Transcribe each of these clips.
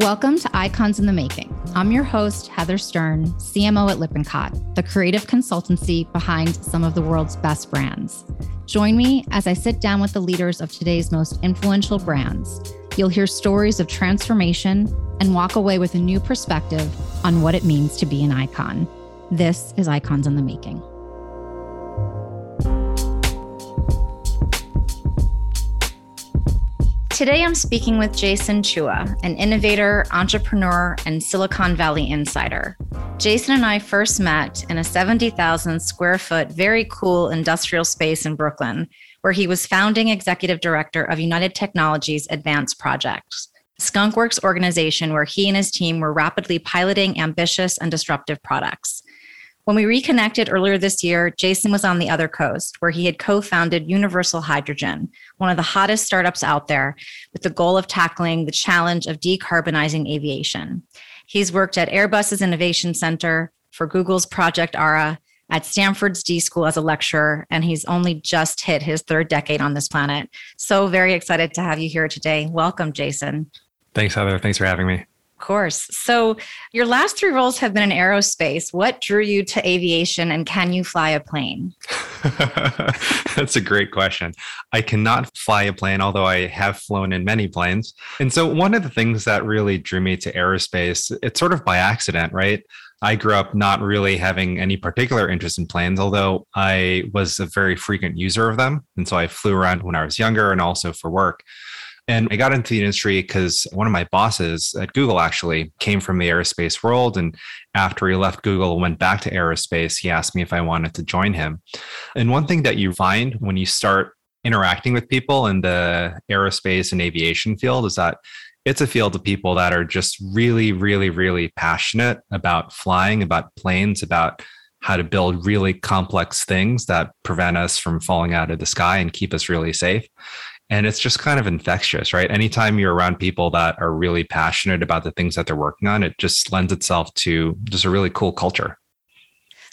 Welcome to Icons in the Making. I'm your host, Heather Stern, CMO at Lippincott, the creative consultancy behind some of the world's best brands. Join me as I sit down with the leaders of today's most influential brands. You'll hear stories of transformation and walk away with a new perspective on what it means to be an icon. This is Icons in the Making. Today, I'm speaking with Jason Chua, an innovator, entrepreneur, and Silicon Valley insider. Jason and I first met in a 70,000 square foot, very cool industrial space in Brooklyn, where he was founding executive director of United Technologies Advanced Projects, Skunkworks organization where he and his team were rapidly piloting ambitious and disruptive products. When we reconnected earlier this year, Jason was on the other coast where he had co founded Universal Hydrogen, one of the hottest startups out there, with the goal of tackling the challenge of decarbonizing aviation. He's worked at Airbus's Innovation Center, for Google's Project Ara, at Stanford's D School as a lecturer, and he's only just hit his third decade on this planet. So, very excited to have you here today. Welcome, Jason. Thanks, Heather. Thanks for having me. Of course. So, your last three roles have been in aerospace. What drew you to aviation and can you fly a plane? That's a great question. I cannot fly a plane, although I have flown in many planes. And so, one of the things that really drew me to aerospace, it's sort of by accident, right? I grew up not really having any particular interest in planes, although I was a very frequent user of them. And so I flew around when I was younger and also for work. And I got into the industry because one of my bosses at Google actually came from the aerospace world. And after he left Google and went back to aerospace, he asked me if I wanted to join him. And one thing that you find when you start interacting with people in the aerospace and aviation field is that it's a field of people that are just really, really, really passionate about flying, about planes, about how to build really complex things that prevent us from falling out of the sky and keep us really safe and it's just kind of infectious right? Anytime you're around people that are really passionate about the things that they're working on it just lends itself to just a really cool culture.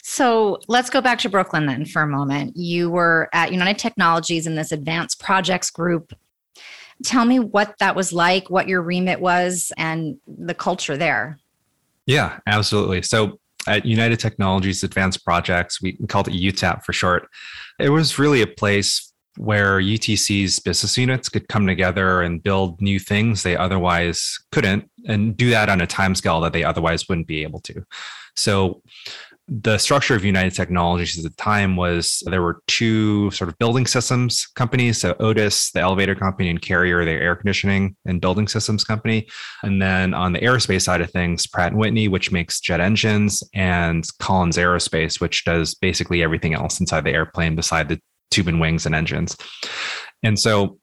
So let's go back to brooklyn then for a moment. You were at united technologies in this advanced projects group. Tell me what that was like what your remit was and the culture there. Yeah absolutely. So at United Technologies Advanced Projects, we called it UTAP for short. It was really a place where UTC's business units could come together and build new things they otherwise couldn't and do that on a timescale that they otherwise wouldn't be able to. So the structure of United Technologies at the time was there were two sort of building systems companies. So Otis, the elevator company, and Carrier, the air conditioning and building systems company. And then on the aerospace side of things, Pratt and Whitney, which makes jet engines, and Collins Aerospace, which does basically everything else inside the airplane beside the tube and wings and engines. And so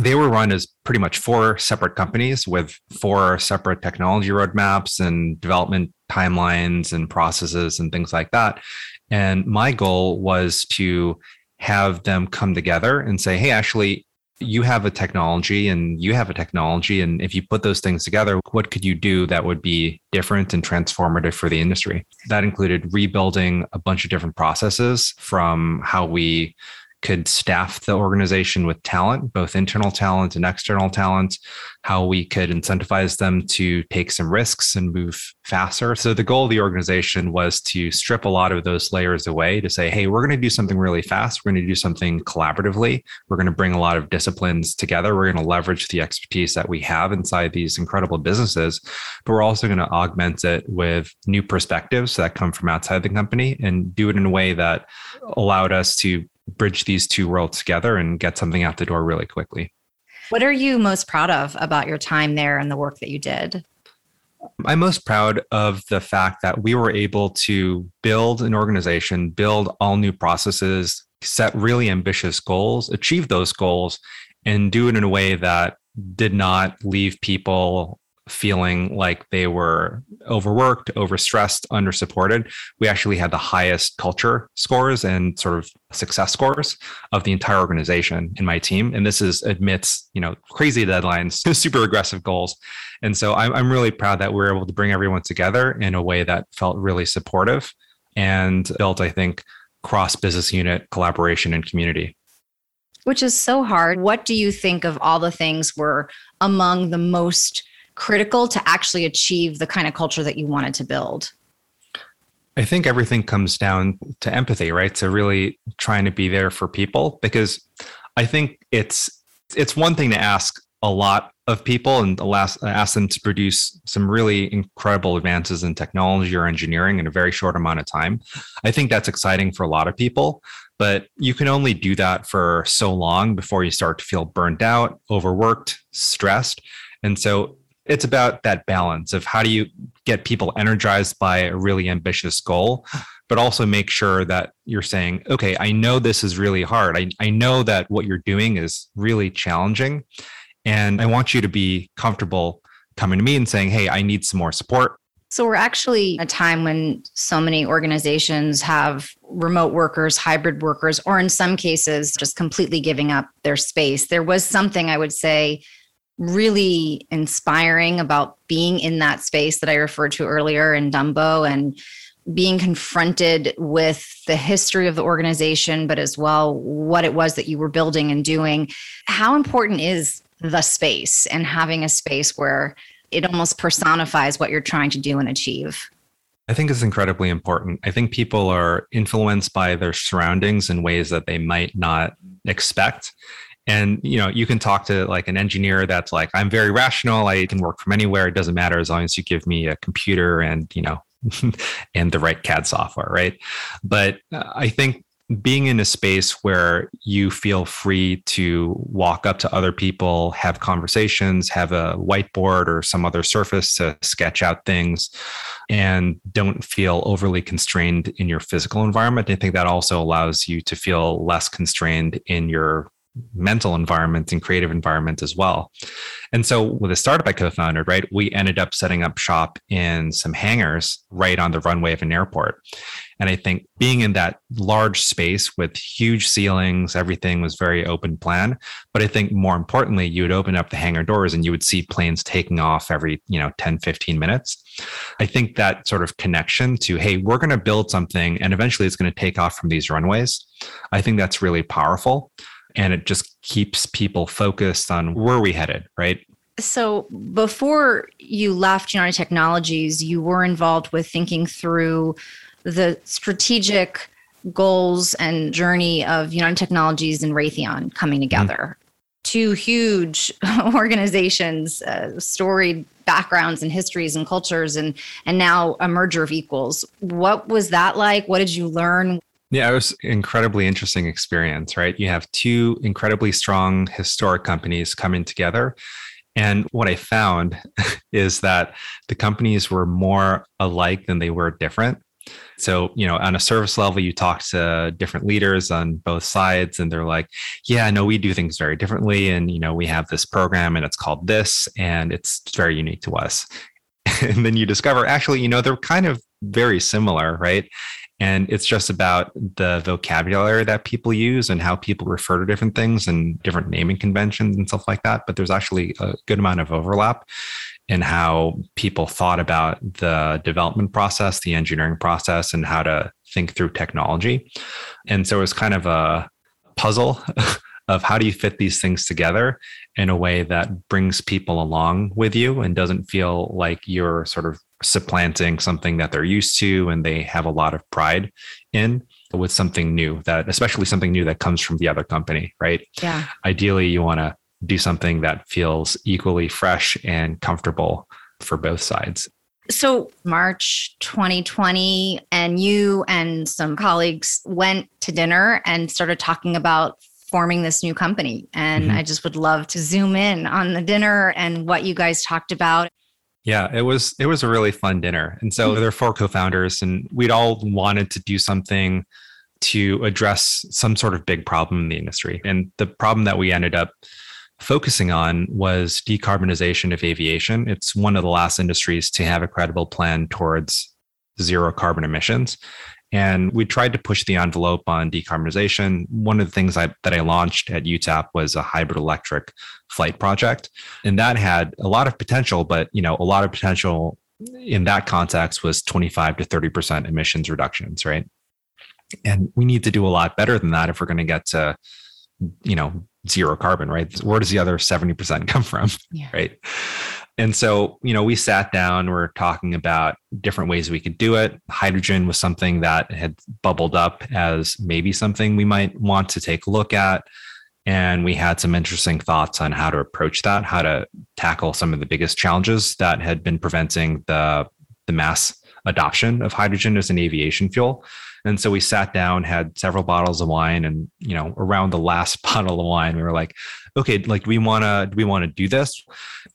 they were run as pretty much four separate companies with four separate technology roadmaps and development timelines and processes and things like that. And my goal was to have them come together and say, hey, actually, you have a technology and you have a technology. And if you put those things together, what could you do that would be different and transformative for the industry? That included rebuilding a bunch of different processes from how we could staff the organization with talent, both internal talent and external talent, how we could incentivize them to take some risks and move faster. So the goal of the organization was to strip a lot of those layers away to say, hey, we're going to do something really fast. We're going to do something collaboratively. We're going to bring a lot of disciplines together. We're going to leverage the expertise that we have inside these incredible businesses, but we're also going to augment it with new perspectives that come from outside the company and do it in a way that allowed us to bridge these two worlds together and get something out the door really quickly. What are you most proud of about your time there and the work that you did? I'm most proud of the fact that we were able to build an organization, build all new processes, set really ambitious goals, achieve those goals, and do it in a way that did not leave people feeling like they were overworked, overstressed, undersupported. We actually had the highest culture scores and sort of success scores of the entire organization in my team. And this is amidst, you know, crazy deadlines, super aggressive goals. And so I'm, I'm really proud that we we're able to bring everyone together in a way that felt really supportive and built, I think, cross business unit collaboration and community. Which is so hard. What do you think of all the things were among the most critical to actually achieve the kind of culture that you wanted to build? I think everything comes down to empathy, right? To really trying to be there for people because I think it's it's one thing to ask a lot of people and ask them to produce some really incredible advances in technology or engineering in a very short amount of time. I think that's exciting for a lot of people, but you can only do that for so long before you start to feel burned out, overworked, stressed. And so it's about that balance of how do you get people energized by a really ambitious goal but also make sure that you're saying okay i know this is really hard I, I know that what you're doing is really challenging and i want you to be comfortable coming to me and saying hey i need some more support so we're actually a time when so many organizations have remote workers, hybrid workers, or in some cases, just completely giving up their space. There was something I would say really inspiring about being in that space that I referred to earlier in Dumbo and being confronted with the history of the organization, but as well what it was that you were building and doing. How important is the space and having a space where it almost personifies what you're trying to do and achieve? I think it's incredibly important. I think people are influenced by their surroundings in ways that they might not expect and you know you can talk to like an engineer that's like i'm very rational i can work from anywhere it doesn't matter as long as you give me a computer and you know and the right cad software right but uh, i think being in a space where you feel free to walk up to other people, have conversations, have a whiteboard or some other surface to sketch out things, and don't feel overly constrained in your physical environment. I think that also allows you to feel less constrained in your mental environment and creative environment as well. And so with a startup I co-founded, right, we ended up setting up shop in some hangars right on the runway of an airport. And I think being in that large space with huge ceilings, everything was very open plan. But I think more importantly, you would open up the hangar doors and you would see planes taking off every, you know, 10, 15 minutes. I think that sort of connection to, hey, we're going to build something and eventually it's going to take off from these runways. I think that's really powerful and it just keeps people focused on where we headed, right? So before you left United Technologies, you were involved with thinking through the strategic goals and journey of United Technologies and Raytheon coming mm-hmm. together. Mm-hmm. Two huge organizations, uh, storied backgrounds and histories and cultures, and and now a merger of equals. What was that like? What did you learn? Yeah, it was incredibly interesting experience, right? You have two incredibly strong historic companies coming together. And what I found is that the companies were more alike than they were different. So, you know, on a service level, you talk to different leaders on both sides, and they're like, yeah, no, we do things very differently. And, you know, we have this program and it's called this, and it's very unique to us. And then you discover actually, you know, they're kind of very similar, right? And it's just about the vocabulary that people use and how people refer to different things and different naming conventions and stuff like that. But there's actually a good amount of overlap in how people thought about the development process, the engineering process, and how to think through technology. And so it's kind of a puzzle of how do you fit these things together in a way that brings people along with you and doesn't feel like you're sort of supplanting something that they're used to and they have a lot of pride in with something new that especially something new that comes from the other company right? Yeah. Ideally you want to do something that feels equally fresh and comfortable for both sides. So, March 2020, and you and some colleagues went to dinner and started talking about forming this new company. And mm-hmm. I just would love to zoom in on the dinner and what you guys talked about. Yeah, it was it was a really fun dinner. And so there are four co-founders and we'd all wanted to do something to address some sort of big problem in the industry. And the problem that we ended up focusing on was decarbonization of aviation. It's one of the last industries to have a credible plan towards zero carbon emissions. And we tried to push the envelope on decarbonization. One of the things I, that I launched at UTAP was a hybrid electric flight project. And that had a lot of potential, but you know, a lot of potential in that context was 25 to 30% emissions reductions, right? And we need to do a lot better than that if we're going to get to, you know, zero carbon, right? Where does the other 70% come from? Yeah. Right. And so, you know, we sat down, we're talking about different ways we could do it. Hydrogen was something that had bubbled up as maybe something we might want to take a look at. And we had some interesting thoughts on how to approach that, how to tackle some of the biggest challenges that had been preventing the, the mass adoption of hydrogen as an aviation fuel. And so we sat down, had several bottles of wine, and you know, around the last bottle of wine, we were like, okay, like do we want to do we want to do this?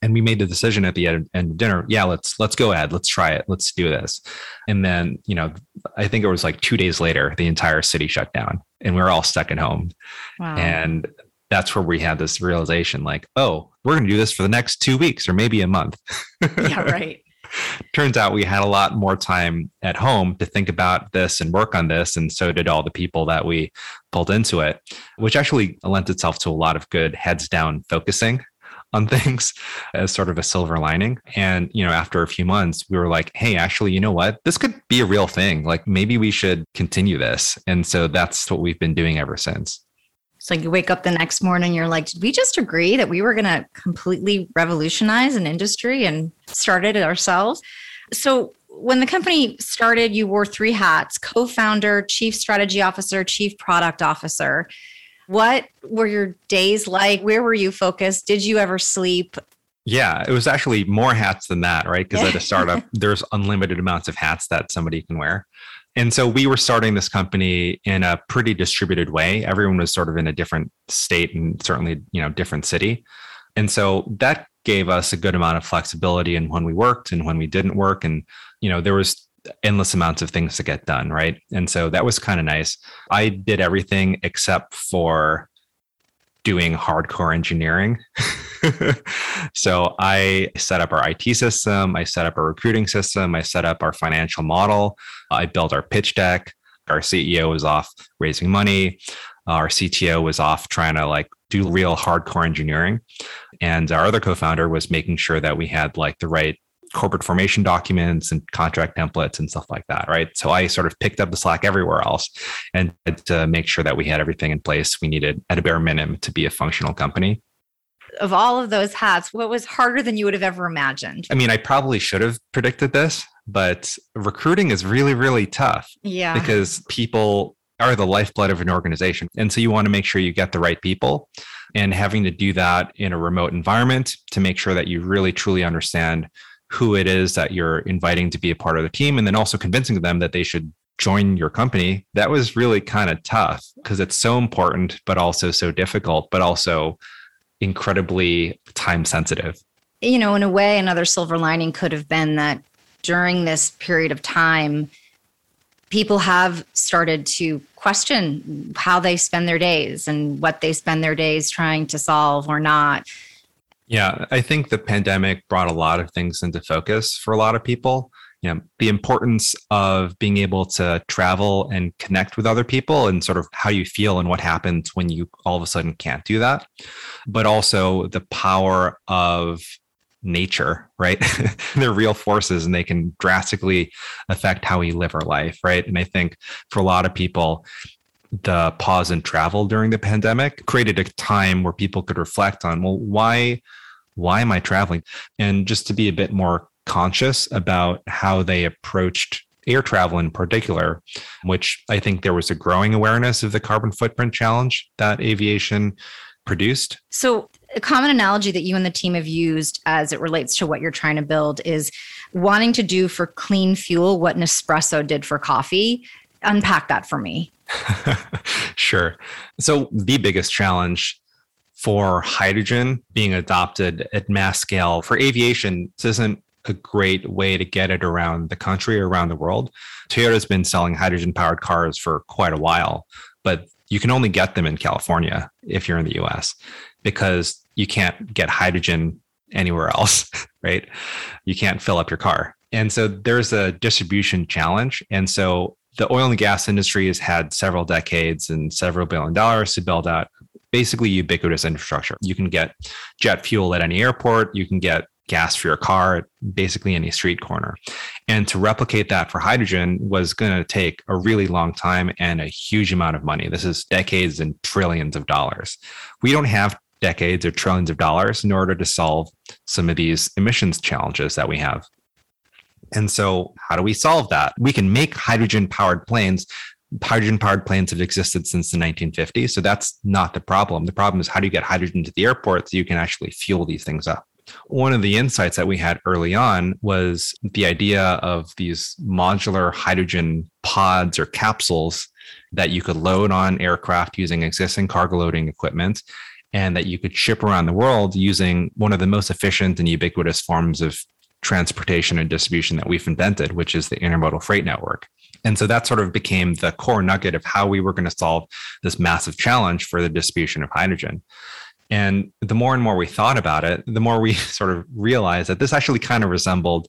And we made the decision at the end, end of dinner, yeah, let's let's go ahead, let's try it, let's do this. And then, you know, I think it was like two days later, the entire city shut down, and we were all stuck at home. Wow. And that's where we had this realization, like, oh, we're going to do this for the next two weeks or maybe a month. yeah, right turns out we had a lot more time at home to think about this and work on this. And so did all the people that we pulled into it, which actually lent itself to a lot of good heads down focusing on things as sort of a silver lining. And, you know, after a few months, we were like, hey, actually, you know what? This could be a real thing. Like maybe we should continue this. And so that's what we've been doing ever since. So you wake up the next morning, you're like, did we just agree that we were going to completely revolutionize an industry and started it ourselves? So when the company started, you wore three hats co founder, chief strategy officer, chief product officer. What were your days like? Where were you focused? Did you ever sleep? Yeah, it was actually more hats than that, right? Because at a startup, there's unlimited amounts of hats that somebody can wear. And so we were starting this company in a pretty distributed way. Everyone was sort of in a different state and certainly, you know, different city. And so that gave us a good amount of flexibility in when we worked and when we didn't work. And, you know, there was endless amounts of things to get done. Right. And so that was kind of nice. I did everything except for doing hardcore engineering. so I set up our IT system, I set up our recruiting system, I set up our financial model, uh, I built our pitch deck. Our CEO was off raising money. Uh, our CTO was off trying to like do real hardcore engineering. And our other co-founder was making sure that we had like the right corporate formation documents and contract templates and stuff like that, right? So I sort of picked up the slack everywhere else and to make sure that we had everything in place we needed at a bare minimum to be a functional company. Of all of those hats, what was harder than you would have ever imagined? I mean, I probably should have predicted this, but recruiting is really, really tough. Yeah. Because people are the lifeblood of an organization. And so you want to make sure you get the right people and having to do that in a remote environment to make sure that you really truly understand who it is that you're inviting to be a part of the team and then also convincing them that they should join your company. That was really kind of tough because it's so important but also so difficult but also incredibly time sensitive. You know in a way another silver lining could have been that during this period of time people have started to question how they spend their days and what they spend their days trying to solve or not yeah, I think the pandemic brought a lot of things into focus for a lot of people. You know, the importance of being able to travel and connect with other people and sort of how you feel and what happens when you all of a sudden can't do that. But also the power of nature, right? They're real forces and they can drastically affect how we live our life, right? And I think for a lot of people, the pause in travel during the pandemic created a time where people could reflect on, well, why why am I traveling? And just to be a bit more conscious about how they approached air travel in particular, which I think there was a growing awareness of the carbon footprint challenge that aviation produced. So, a common analogy that you and the team have used as it relates to what you're trying to build is wanting to do for clean fuel what Nespresso did for coffee. Unpack that for me. sure. So, the biggest challenge for hydrogen being adopted at mass scale for aviation this isn't a great way to get it around the country or around the world. Toyota's been selling hydrogen powered cars for quite a while but you can only get them in california if you're in the us because you can't get hydrogen anywhere else right? You can't fill up your car. And so there's a distribution challenge. And so the oil and gas industry has had several decades and several billion dollars to build out basically ubiquitous infrastructure. You can get jet fuel at any airport, you can get gas for your car at basically any street corner. And to replicate that for hydrogen was going to take a really long time and a huge amount of money. This is decades and trillions of dollars. We don't have decades or trillions of dollars in order to solve some of these emissions challenges that we have. And so, how do we solve that? We can make hydrogen powered planes. Hydrogen powered planes have existed since the 1950s. So, that's not the problem. The problem is how do you get hydrogen to the airport so you can actually fuel these things up? One of the insights that we had early on was the idea of these modular hydrogen pods or capsules that you could load on aircraft using existing cargo loading equipment and that you could ship around the world using one of the most efficient and ubiquitous forms of transportation and distribution that we've invented, which is the intermodal freight network. And so that sort of became the core nugget of how we were going to solve this massive challenge for the distribution of hydrogen. And the more and more we thought about it, the more we sort of realized that this actually kind of resembled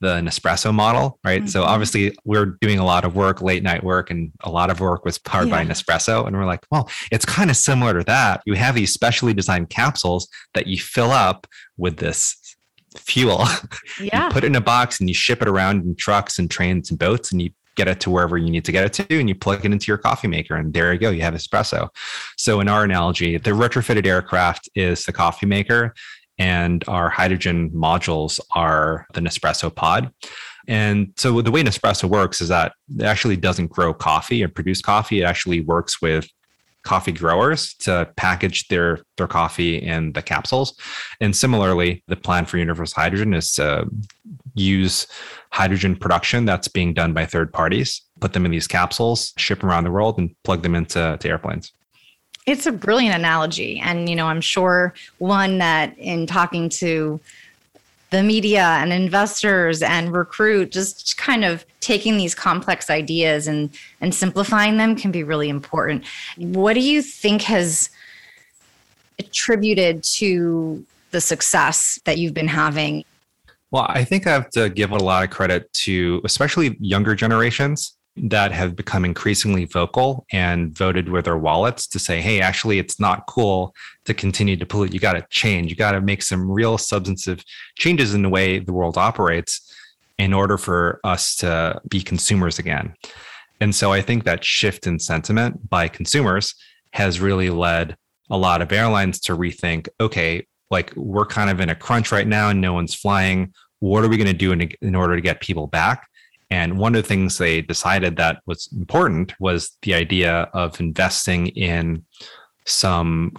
the Nespresso model, right? Mm-hmm. So obviously we're doing a lot of work, late night work, and a lot of work was powered yeah. by Nespresso. And we're like, well, it's kind of similar to that. You have these specially designed capsules that you fill up with this fuel. Yeah. you put it in a box and you ship it around in trucks and trains and boats and you get it to wherever you need to get it to and you plug it into your coffee maker and there you go you have espresso so in our analogy the retrofitted aircraft is the coffee maker and our hydrogen modules are the nespresso pod and so the way nespresso works is that it actually doesn't grow coffee or produce coffee it actually works with coffee growers to package their their coffee in the capsules. And similarly, the plan for Universal Hydrogen is to use hydrogen production that's being done by third parties, put them in these capsules, ship around the world, and plug them into to airplanes. It's a brilliant analogy. And, you know, I'm sure one that in talking to the media and investors and recruit just kind of taking these complex ideas and and simplifying them can be really important. What do you think has attributed to the success that you've been having? Well i think i have to give a lot of credit to especially younger generations that have become increasingly vocal and voted with their wallets to say, hey, actually, it's not cool to continue to pollute. You got to change. You got to make some real substantive changes in the way the world operates in order for us to be consumers again. And so I think that shift in sentiment by consumers has really led a lot of airlines to rethink okay, like we're kind of in a crunch right now and no one's flying. What are we going to do in, in order to get people back? And one of the things they decided that was important was the idea of investing in some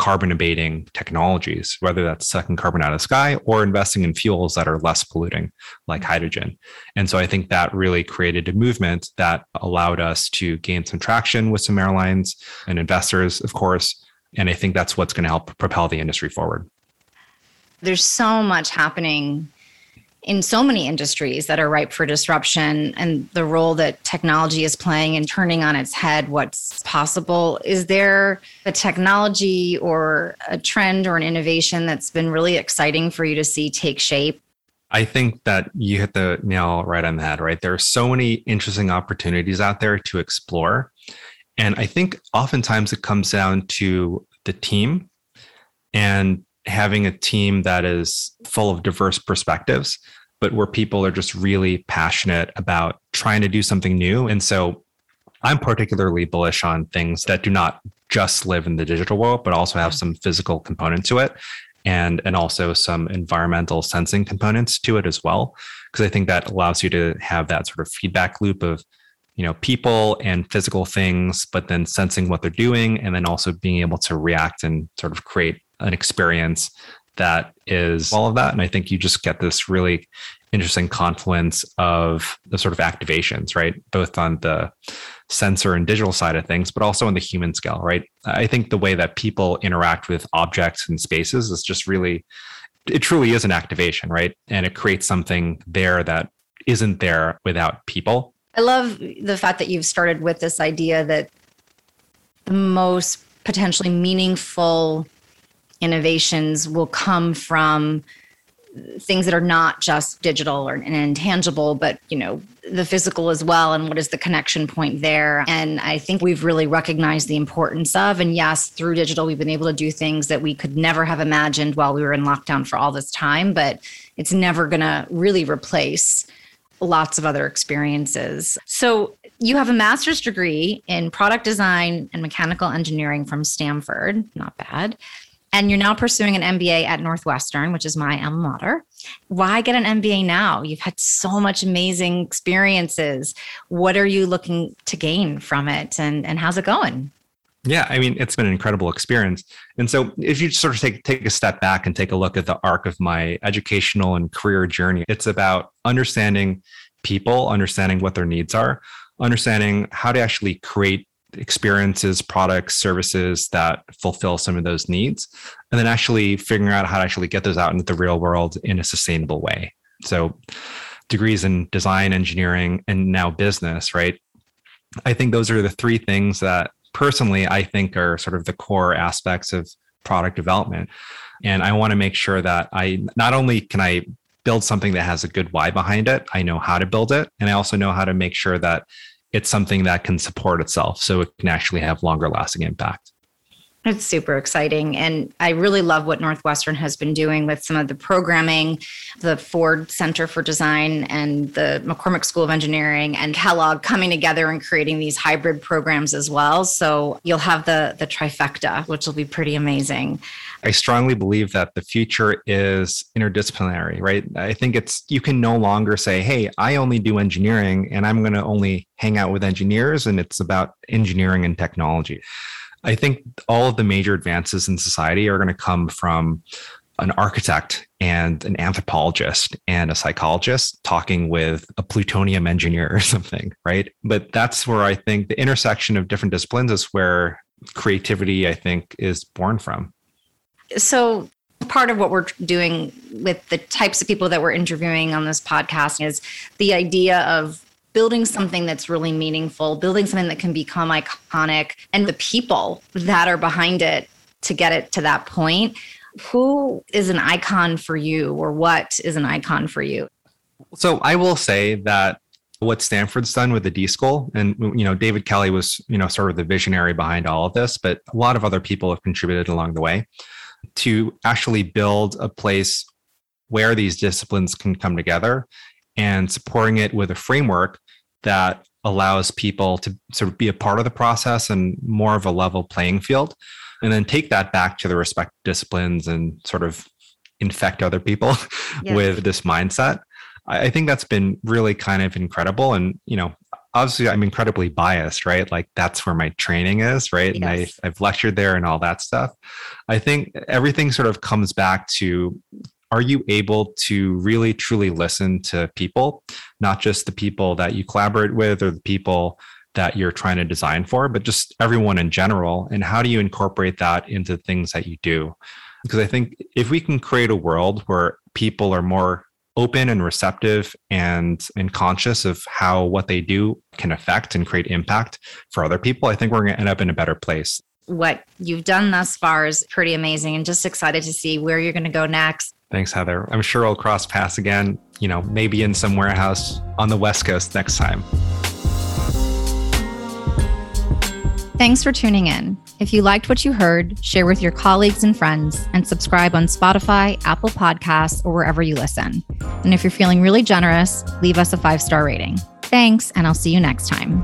carbon abating technologies, whether that's sucking carbon out of the sky or investing in fuels that are less polluting, like mm-hmm. hydrogen. And so I think that really created a movement that allowed us to gain some traction with some airlines and investors, of course. And I think that's what's going to help propel the industry forward. There's so much happening in so many industries that are ripe for disruption and the role that technology is playing in turning on its head what's possible. Is there a technology or a trend or an innovation that's been really exciting for you to see take shape? I think that you hit the nail right on the head, right? There are so many interesting opportunities out there to explore. And I think oftentimes it comes down to the team and having a team that is full of diverse perspectives, but where people are just really passionate about trying to do something new. And so I'm particularly bullish on things that do not just live in the digital world, but also have some physical component to it and and also some environmental sensing components to it as well because i think that allows you to have that sort of feedback loop of you know people and physical things but then sensing what they're doing and then also being able to react and sort of create an experience that is all of that. And I think you just get this really interesting confluence of the sort of activations, right? Both on the sensor and digital side of things, but also on the human scale, right? I think the way that people interact with objects and spaces is just really, it truly is an activation, right? And it creates something there that isn't there without people. I love the fact that you've started with this idea that the most potentially meaningful innovations will come from things that are not just digital or and intangible but you know the physical as well and what is the connection point there. And i think we've really recognized the importance of and yes through digital we've been able to do things that we could never have imagined while we were in lockdown for all this time but it's never going to really replace lots of other experiences. So you have a master's degree in product design and mechanical engineering from stanford. Not bad And you're now pursuing an MBA at Northwestern, which is my alma mater. Why get an MBA now? You've had so much amazing experiences. What are you looking to gain from it? And, and how's it going? Yeah, I mean, it's been an incredible experience. And so if you sort of take take a step back and take a look at the arc of my educational and career journey, it's about understanding people, understanding what their needs are, understanding how to actually create experiences, products, services that fulfill some of those needs, and then actually figuring out how to actually get those out into the real world in a sustainable way. So degrees in design, engineering, and now business, right? I think those are the three things that personally I think are sort of the core aspects of product development. And I want to make sure that I not only can I build something that has a good why behind it, I know how to build it. And I also know how to make sure that it's something that can support itself so it can actually have longer lasting impact. It's super exciting. And I really love what Northwestern has been doing with some of the programming, the Ford Center for Design and the McCormick School of Engineering and Kellogg coming together and creating these hybrid programs as well. So you'll have the the trifecta, which will be pretty amazing. I strongly believe that the future is interdisciplinary, right? I think it's you can no longer say, "Hey, I only do engineering and I'm going to only hang out with engineers and it's about engineering and technology." I think all of the major advances in society are going to come from an architect and an anthropologist and a psychologist talking with a plutonium engineer or something, right? But that's where I think the intersection of different disciplines is where creativity, I think, is born from. So, part of what we're doing with the types of people that we're interviewing on this podcast is the idea of building something that's really meaningful, building something that can become iconic, and the people that are behind it to get it to that point. Who is an icon for you, or what is an icon for you? So I will say that what Stanford's done with the D School, and you know, David Kelley was you know sort of the visionary behind all of this, but a lot of other people have contributed along the way to actually build a place where these disciplines can come together and supporting it with a framework that allows people to sort of be a part of the process and more of a level playing field and then take that back to the respective disciplines and sort of infect other people with this mindset. I think that's been really kind of incredible and you know obviously i'm incredibly biased right? Like that's where my training is right? Yes. and I, i've lectured there and all that stuff. I think everything sort of comes back to are you able to really truly listen to people, not just the people that you collaborate with or the people that you're trying to design for, but just everyone in general? And how do you incorporate that into things that you do? Because I think if we can create a world where people are more open and receptive and and conscious of how what they do can affect and create impact for other people i think we're going to end up in a better place what you've done thus far is pretty amazing and just excited to see where you're going to go next Thanks, Heather. I'm sure we'll cross paths again, you know, maybe in some warehouse on the West Coast next time. Thanks for tuning in. If you liked what you heard, share with your colleagues and friends and subscribe on Spotify, Apple Podcasts, or wherever you listen. And if you're feeling really generous, leave us a five star rating. Thanks, and I'll see you next time.